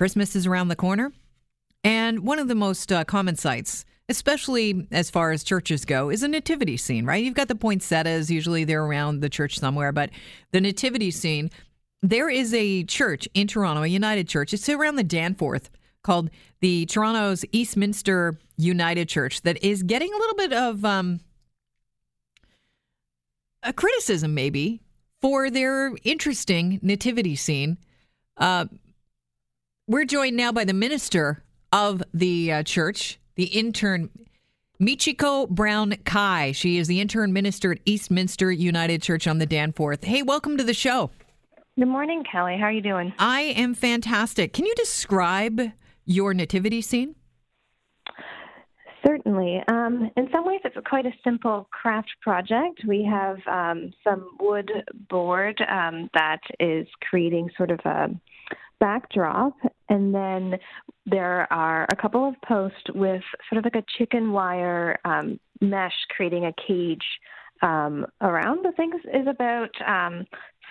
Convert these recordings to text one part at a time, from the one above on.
Christmas is around the corner. And one of the most uh, common sights, especially as far as churches go, is a nativity scene, right? You've got the poinsettias, usually they're around the church somewhere, but the nativity scene, there is a church in Toronto, a United Church. It's around the Danforth called the Toronto's Eastminster United Church that is getting a little bit of um, a criticism, maybe, for their interesting nativity scene. Uh, we're joined now by the minister of the uh, church, the intern Michiko Brown Kai. She is the intern minister at Eastminster United Church on the Danforth. Hey, welcome to the show. Good morning, Kelly. How are you doing? I am fantastic. Can you describe your nativity scene? Certainly. Um, in some ways, it's quite a simple craft project. We have um, some wood board um, that is creating sort of a backdrop, and then there are a couple of posts with sort of like a chicken wire um, mesh creating a cage um, around. The thing is about um,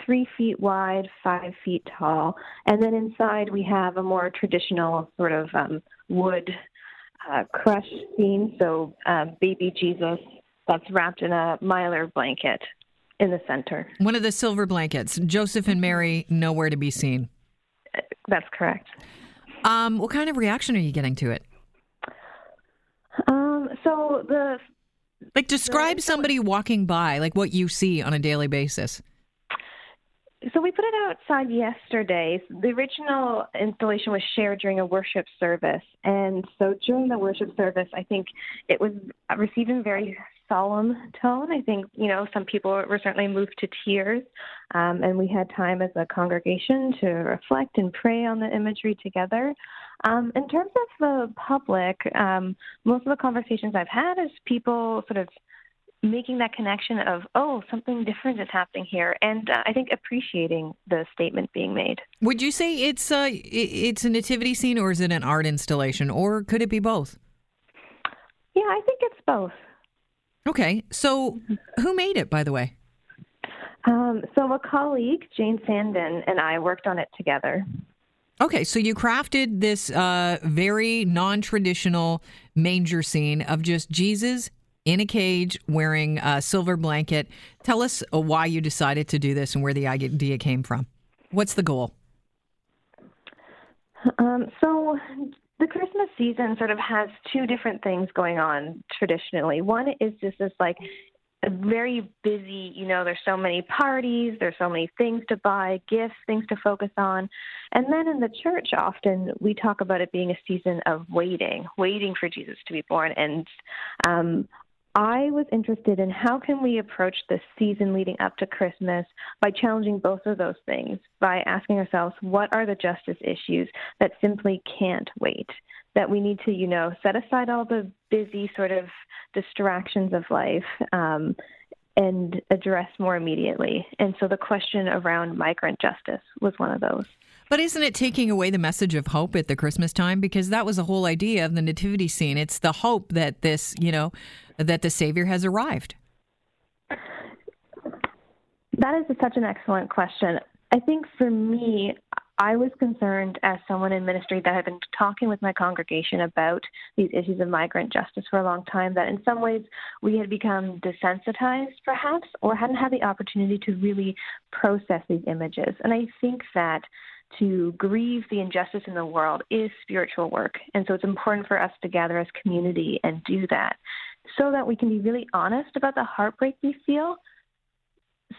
three feet wide, five feet tall, and then inside we have a more traditional sort of wood uh, crèche scene. So, um, baby Jesus that's wrapped in a mylar blanket in the center. One of the silver blankets. Joseph and Mary nowhere to be seen. That's correct. Um, what kind of reaction are you getting to it? Um, so the like describe the, somebody walking by, like what you see on a daily basis. So we put it outside yesterday. The original installation was shared during a worship service, and so during the worship service, I think it was received in very solemn tone. I think you know some people were certainly moved to tears, um, and we had time as a congregation to reflect and pray on the imagery together. Um, in terms of the public, um, most of the conversations I've had is people sort of making that connection of oh something different is happening here and uh, i think appreciating the statement being made would you say it's a it's a nativity scene or is it an art installation or could it be both yeah i think it's both okay so who made it by the way um, so a colleague jane sandin and i worked on it together Okay, so you crafted this uh, very non traditional manger scene of just Jesus in a cage wearing a silver blanket. Tell us uh, why you decided to do this and where the idea came from. What's the goal? Um, so, the Christmas season sort of has two different things going on traditionally. One is just this like very busy, you know, there's so many parties, there's so many things to buy, gifts, things to focus on. And then in the church, often we talk about it being a season of waiting, waiting for Jesus to be born. And um, I was interested in how can we approach the season leading up to Christmas by challenging both of those things, by asking ourselves what are the justice issues that simply can't wait, that we need to, you know, set aside all the busy sort of distractions of life um, and address more immediately. And so the question around migrant justice was one of those. But isn't it taking away the message of hope at the Christmas time? Because that was the whole idea of the nativity scene. It's the hope that this, you know, that the Savior has arrived. That is such an excellent question. I think for me, I was concerned as someone in ministry that had been talking with my congregation about these issues of migrant justice for a long time that in some ways we had become desensitized perhaps or hadn't had the opportunity to really process these images. And I think that to grieve the injustice in the world is spiritual work. And so it's important for us to gather as community and do that so that we can be really honest about the heartbreak we feel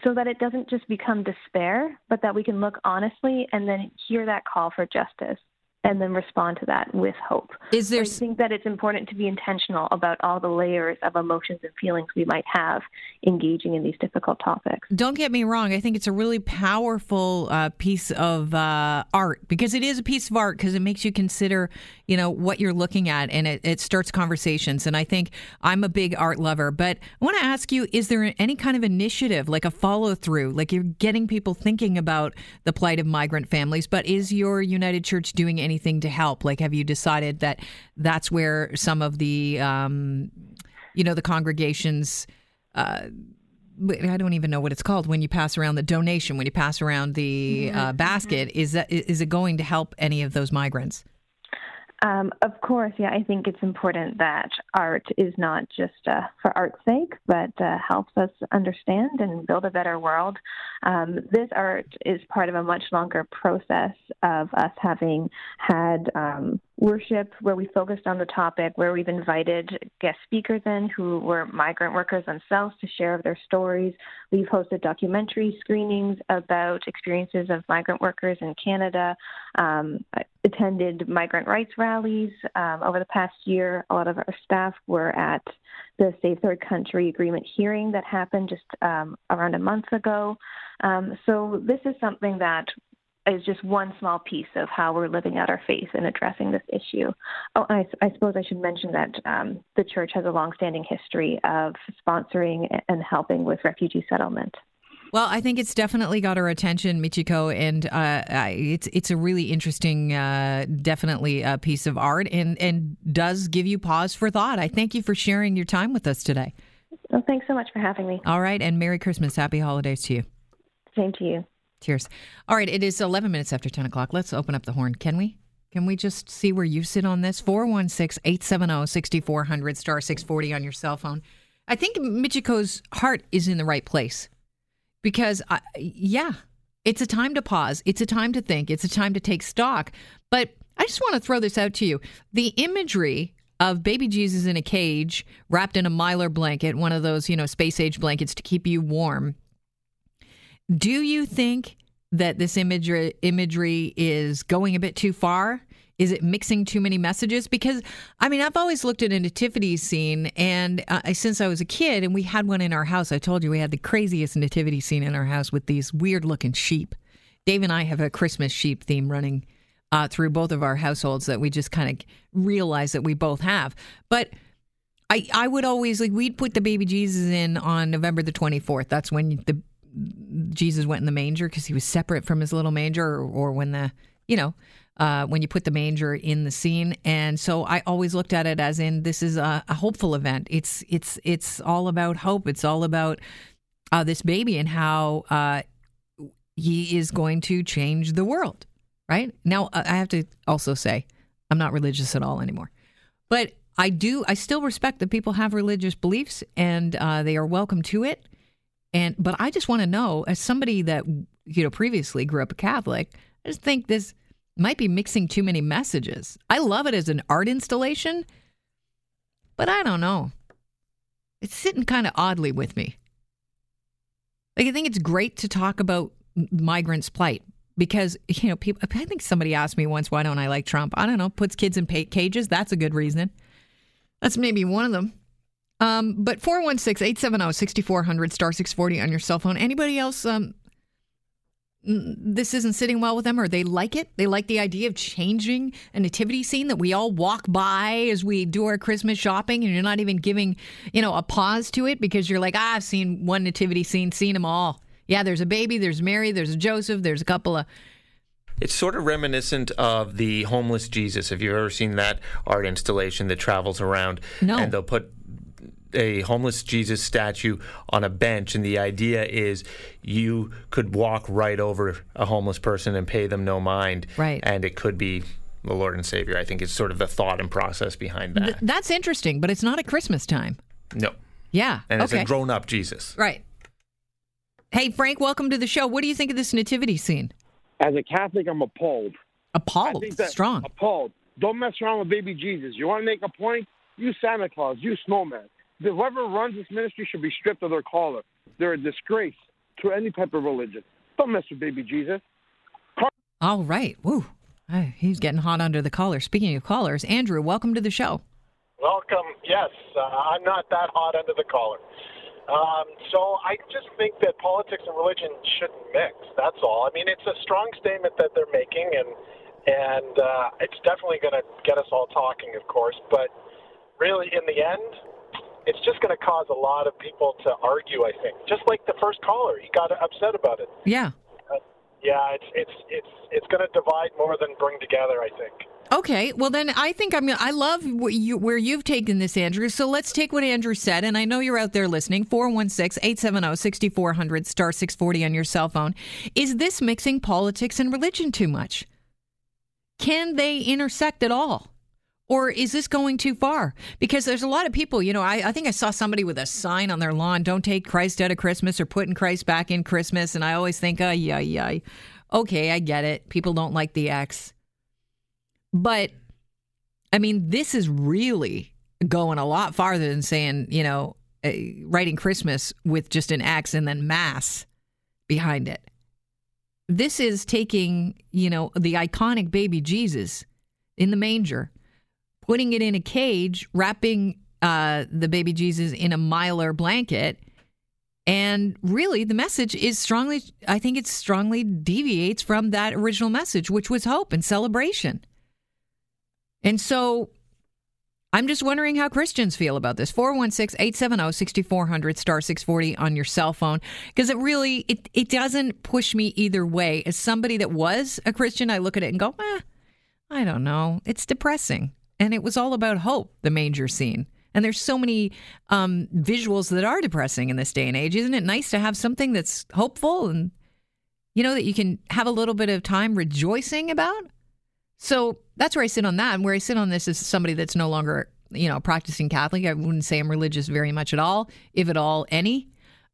so that it doesn't just become despair, but that we can look honestly and then hear that call for justice and then respond to that with hope. Is there? I think that it's important to be intentional about all the layers of emotions and feelings we might have engaging in these difficult topics. Don't get me wrong. I think it's a really powerful uh, piece of uh, art because it is a piece of art because it makes you consider, you know, what you're looking at and it, it starts conversations. And I think I'm a big art lover, but I want to ask you: Is there any kind of initiative, like a follow through, like you're getting people thinking about the plight of migrant families? But is your United Church doing any anything to help? Like, have you decided that that's where some of the, um, you know, the congregations uh, I don't even know what it's called when you pass around the donation, when you pass around the Mm-hmm. uh, basket. Is that is it going to help any of those migrants? Um, of course, yeah, I think it's important that art is not just uh, for art's sake, but uh, helps us understand and build a better world. Um, this art is part of a much longer process of us having had um, worship where we focused on the topic, where we've invited guest speakers in who were migrant workers themselves to share their stories. We've hosted documentary screenings about experiences of migrant workers in Canada, um, attended migrant rights rallies um, over the past year. A lot of our staff were at the Safe Third Country Agreement hearing that happened just um, around a month ago. Um, so this is something that is just one small piece of how we're living out our faith and addressing this issue. Oh, I, I suppose I should mention that um, the church has a longstanding history of sponsoring and helping with refugee settlement. Well, I think it's definitely got our attention, Michiko, and uh, it's it's a really interesting, uh, definitely a piece of art, and and does give you pause for thought. I thank you for sharing your time with us today. Well, thanks so much for having me. All right, and Merry Christmas, Happy Holidays to you. Same to you. Cheers. All right, it is 11 minutes after 10 o'clock. Let's open up the horn. Can we? Can we just see where you sit on this? 416 870 6400, star 640 on your cell phone. I think Michiko's heart is in the right place because, I, yeah, it's a time to pause. It's a time to think. It's a time to take stock. But I just want to throw this out to you. The imagery of baby Jesus in a cage wrapped in a mylar blanket, one of those, you know, space age blankets to keep you warm. Do you think that this imagery imagery is going a bit too far? Is it mixing too many messages? Because I mean, I've always looked at a nativity scene, and uh, since I was a kid, and we had one in our house. I told you we had the craziest nativity scene in our house with these weird looking sheep. Dave and I have a Christmas sheep theme running uh, through both of our households that we just kind of realize that we both have. But I, I would always like we'd put the baby Jesus in on November the twenty fourth. That's when the Jesus went in the manger because he was separate from his little manger, or, or when the you know uh, when you put the manger in the scene. And so I always looked at it as in this is a, a hopeful event. It's it's it's all about hope. It's all about uh, this baby and how uh, he is going to change the world. Right now, I have to also say I'm not religious at all anymore, but I do. I still respect that people have religious beliefs and uh, they are welcome to it. And but I just want to know, as somebody that you know previously grew up a Catholic, I just think this might be mixing too many messages. I love it as an art installation, but I don't know. It's sitting kind of oddly with me. Like I think it's great to talk about migrants' plight because you know people. I think somebody asked me once, "Why don't I like Trump?" I don't know. Puts kids in cages. That's a good reason. That's maybe one of them. Um, but 416 870 6400 star 640 on your cell phone. Anybody else? Um, this isn't sitting well with them, or they like it. They like the idea of changing a nativity scene that we all walk by as we do our Christmas shopping, and you're not even giving, you know, a pause to it because you're like, ah, I've seen one nativity scene, seen them all. Yeah, there's a baby, there's Mary, there's a Joseph, there's a couple of it's sort of reminiscent of the homeless Jesus. Have you ever seen that art installation that travels around? No. And they'll put a homeless Jesus statue on a bench, and the idea is you could walk right over a homeless person and pay them no mind. Right. And it could be the Lord and Savior. I think it's sort of the thought and process behind that. Th- that's interesting, but it's not at Christmas time. no. Yeah. And it's okay. a grown up Jesus. Right. Hey, Frank, welcome to the show. What do you think of this nativity scene? As a Catholic, I'm appalled. Appalled. Strong. Appalled. Don't mess around with baby Jesus. You want to make a point? You Santa Claus. You snowman. Whoever runs this ministry should be stripped of their collar. They're a disgrace to any type of religion. Don't mess with baby Jesus. All right. Woo. Uh, He's getting hot under the collar. Speaking of collars, Andrew, welcome to the show. Welcome. Yes, uh, I'm not that hot under the collar. Um, so I just think that politics and religion shouldn't mix. That's all. I mean, it's a strong statement that they're making, and and uh, it's definitely going to get us all talking, of course. But really, in the end, it's just going to cause a lot of people to argue. I think, just like the first caller, he got upset about it. Yeah. Uh, yeah, it's it's it's it's going to divide more than bring together. I think. Okay, well then I think I'm. I love you, where you've taken this, Andrew. So let's take what Andrew said, and I know you're out there listening. 416-870-6400 star six forty on your cell phone. Is this mixing politics and religion too much? Can they intersect at all? Or is this going too far? Because there's a lot of people, you know, I, I think I saw somebody with a sign on their lawn, don't take Christ out of Christmas or putting Christ back in Christmas. And I always think, oh, yeah, yeah. Okay, I get it. People don't like the X. But I mean, this is really going a lot farther than saying, you know, uh, writing Christmas with just an X and then Mass behind it. This is taking, you know, the iconic baby Jesus in the manger putting it in a cage, wrapping uh, the baby Jesus in a mylar blanket. And really, the message is strongly, I think it strongly deviates from that original message, which was hope and celebration. And so I'm just wondering how Christians feel about this. 416 870 6400 star 640 on your cell phone. Because it really, it, it doesn't push me either way. As somebody that was a Christian, I look at it and go, eh, I don't know. It's depressing and it was all about hope, the manger scene. And there's so many um, visuals that are depressing in this day and age. Isn't it nice to have something that's hopeful and, you know, that you can have a little bit of time rejoicing about? So that's where I sit on that. And where I sit on this is somebody that's no longer, you know, practicing Catholic. I wouldn't say I'm religious very much at all, if at all, any.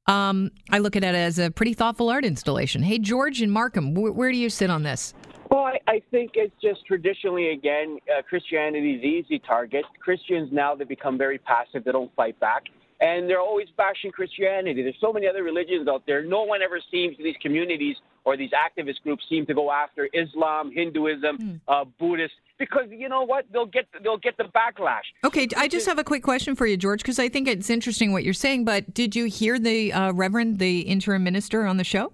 Um, I look at it as a pretty thoughtful art installation. Hey, George and Markham, wh- where do you sit on this? Well, I, I think it's just traditionally, again, uh, Christianity's easy target. Christians now they become very passive; they don't fight back, and they're always bashing Christianity. There's so many other religions out there. No one ever seems these communities or these activist groups seem to go after Islam, Hinduism, mm. uh, Buddhist, because you know what? They'll get they'll get the backlash. Okay, I just have a quick question for you, George, because I think it's interesting what you're saying. But did you hear the uh, Reverend, the interim minister, on the show?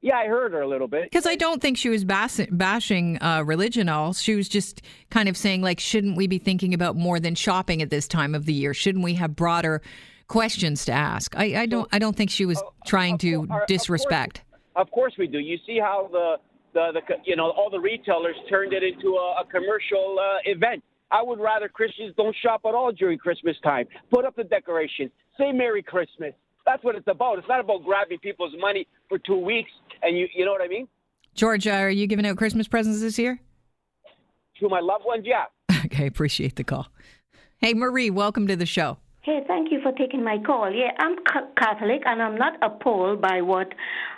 Yeah, I heard her a little bit. Because I don't think she was bas- bashing uh, religion all. She was just kind of saying, like, shouldn't we be thinking about more than shopping at this time of the year? Shouldn't we have broader questions to ask? I, I don't. I don't think she was uh, trying to disrespect. Of course, of course, we do. You see how the, the, the you know all the retailers turned it into a, a commercial uh, event. I would rather Christians don't shop at all during Christmas time. Put up the decorations. Say Merry Christmas. That's what it's about. It's not about grabbing people's money for two weeks and you you know what I mean? George, uh, are you giving out Christmas presents this year? To my loved ones, yeah. okay, appreciate the call. Hey, Marie, welcome to the show. Hey, thank you for taking my call. Yeah, I'm Catholic and I'm not appalled by what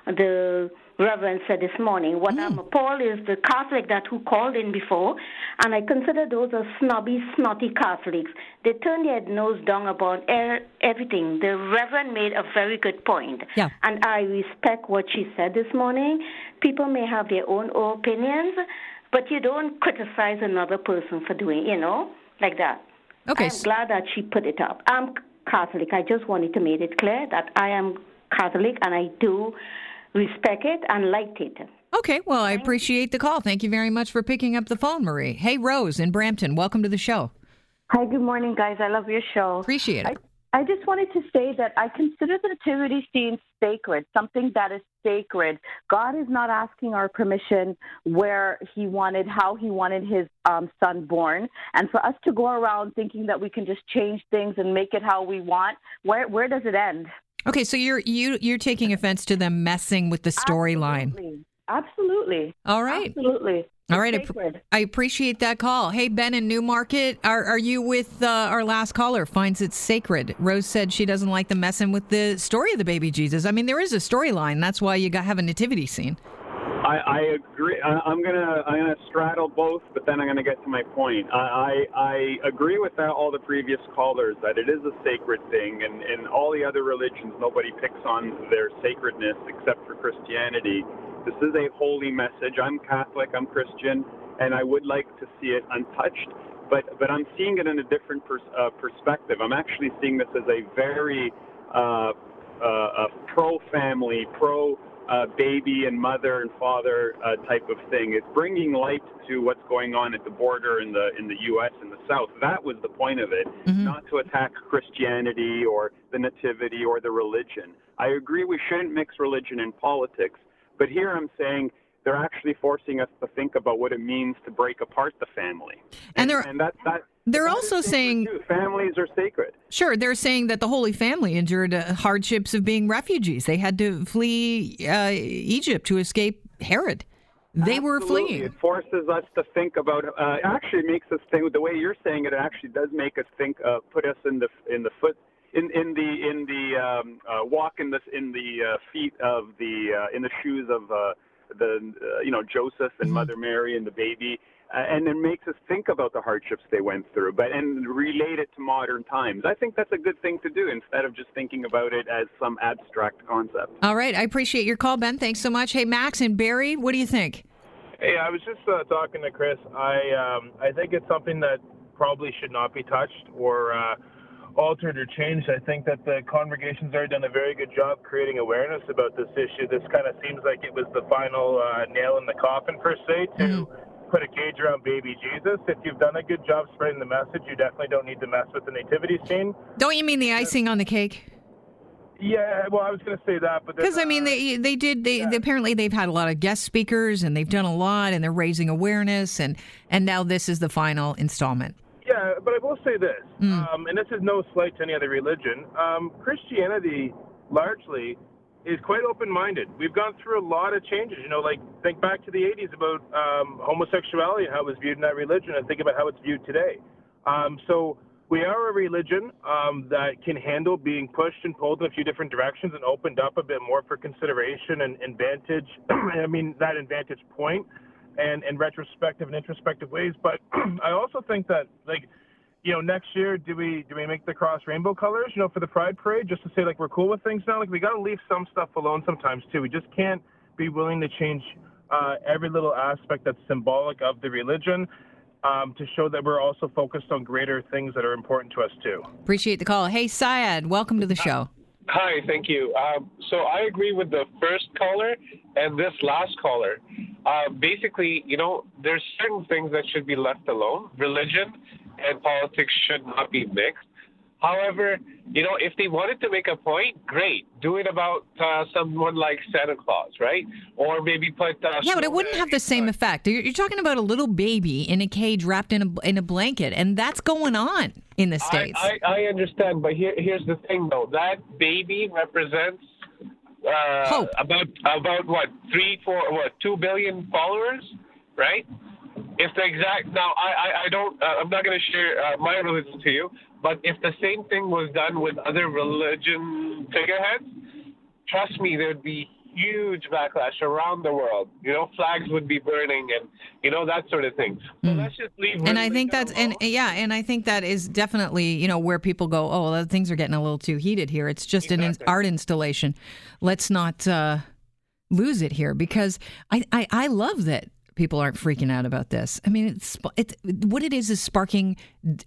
the Reverend said this morning. What mm. I'm appalled is the Catholic that who called in before, and I consider those as snobby, snotty Catholics. They turn their nose down upon er- everything. The Reverend made a very good point, yeah. and I respect what she said this morning. People may have their own opinions, but you don't criticize another person for doing, you know, like that. Okay. I'm glad that she put it up. I'm Catholic. I just wanted to make it clear that I am Catholic and I do respect it and like it. Okay, well, I appreciate the call. Thank you very much for picking up the phone, Marie. Hey, Rose in Brampton, welcome to the show. Hi, good morning, guys. I love your show. Appreciate it. I, I just wanted to say that I consider the nativity scene sacred, something that is sacred. God is not asking our permission where He wanted, how He wanted His um, son born, and for us to go around thinking that we can just change things and make it how we want, where where does it end? Okay, so you're you you're taking offense to them messing with the storyline. Absolutely. Absolutely. All right. Absolutely. All right, I, I, appreciate that call. Hey, Ben in Newmarket, are, are you with uh, our last caller? Finds it sacred. Rose said she doesn't like the messing with the story of the baby Jesus. I mean, there is a storyline. That's why you got have a nativity scene. I, I agree. I, I'm gonna I'm gonna straddle both, but then I'm gonna get to my point. I I, I agree with that, all the previous callers that it is a sacred thing, and in all the other religions, nobody picks on their sacredness except for Christianity. This is a holy message. I'm Catholic. I'm Christian, and I would like to see it untouched. But but I'm seeing it in a different pers- uh, perspective. I'm actually seeing this as a very uh, uh, pro family, pro uh, baby and mother and father uh, type of thing. It's bringing light to what's going on at the border in the in the U.S. and the South. That was the point of it, mm-hmm. not to attack Christianity or the nativity or the religion. I agree we shouldn't mix religion and politics, But here I'm saying they're actually forcing us to think about what it means to break apart the family. And they're and that that they're also saying families are sacred. Sure, they're saying that the Holy Family endured uh, hardships of being refugees. They had to flee uh, Egypt to escape Herod. They were fleeing. It forces us to think about. Uh, actually, makes us think. The way you're saying it, it actually does make us think. Uh, put us in the in the foot. In, in the in the um, uh, walk in the in the uh, feet of the uh, in the shoes of uh, the uh, you know Joseph and Mother Mary and the baby, uh, and it makes us think about the hardships they went through, but and relate it to modern times. I think that's a good thing to do instead of just thinking about it as some abstract concept. All right, I appreciate your call, Ben. Thanks so much. Hey, Max and Barrie, what do you think? Hey, I was just uh, talking to Chris. I um, I think it's something that probably should not be touched or uh, altered or changed. I think that the congregation's already done a very good job creating awareness about this issue. This kind of seems like it was the final uh, nail in the coffin, per se, to put a cage around baby Jesus. If you've done a good job spreading the message, you definitely don't need to mess with the nativity scene. Don't you mean the icing on the cake? Yeah, well, I was going to say that, but Because I mean, they they did. They, they apparently they've had a lot of guest speakers and they've done a lot and they're raising awareness and and now this is the final installment. Yeah, but I will say this, Mm. um, and this is no slight to any other religion. Um, Christianity largely is quite open-minded. We've gone through a lot of changes. You know, like think back to the '80s about um, homosexuality and how it was viewed in that religion, and think about how it's viewed today. Um, so we are a religion um, that can handle being pushed and pulled in a few different directions and opened up a bit more for consideration and, and vantage. I mean, that in vantage point and, and retrospective and introspective ways. But I also think that, like, you know, next year, do we do we make the cross rainbow colors, you know, for the Pride Parade, just to say like we're cool with things now? Like we got to leave some stuff alone sometimes too. We just can't be willing to change uh, every little aspect that's symbolic of the religion um, to show that we're also focused on greater things that are important to us too. Appreciate the call. Hey, Syed, welcome to the show. Hi, thank you. Um, so I agree with the first caller and this last caller. Uh, basically, you know, there's certain things that should be left alone. Religion and politics should not be mixed. However, you know, if they wanted to make a point, great. Do it about uh, someone like Santa Claus, right? Or maybe put. Uh, Yeah, but it wouldn't have the same effect. You're, you're talking about a little baby in a cage wrapped in a in a blanket, and that's going on in the states. I, I, I understand, but here, here's the thing, though. That baby represents uh, about about what three, four, what two billion followers, right? If the exact now, I I, I don't, uh, I'm not going to share uh, my religion to you, but if the same thing was done with other religion figureheads, trust me, there would be huge backlash around the world. You know, flags would be burning, and you know that sort of thing. So let's just leave. and I think that's and yeah, and I think that is definitely you know where people go. Oh, well, things are getting a little too heated here. It's just an in- art installation. Let's not uh, lose it here because I, I I love that people aren't freaking out about this. I mean, it's it's what it is is sparking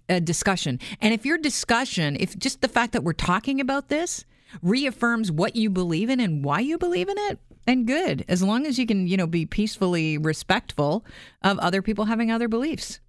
a discussion. And if your discussion, if just the fact that we're talking about this reaffirms what you believe in and why you believe in it, then good. As long as you can, you know, be peacefully respectful of other people having other beliefs.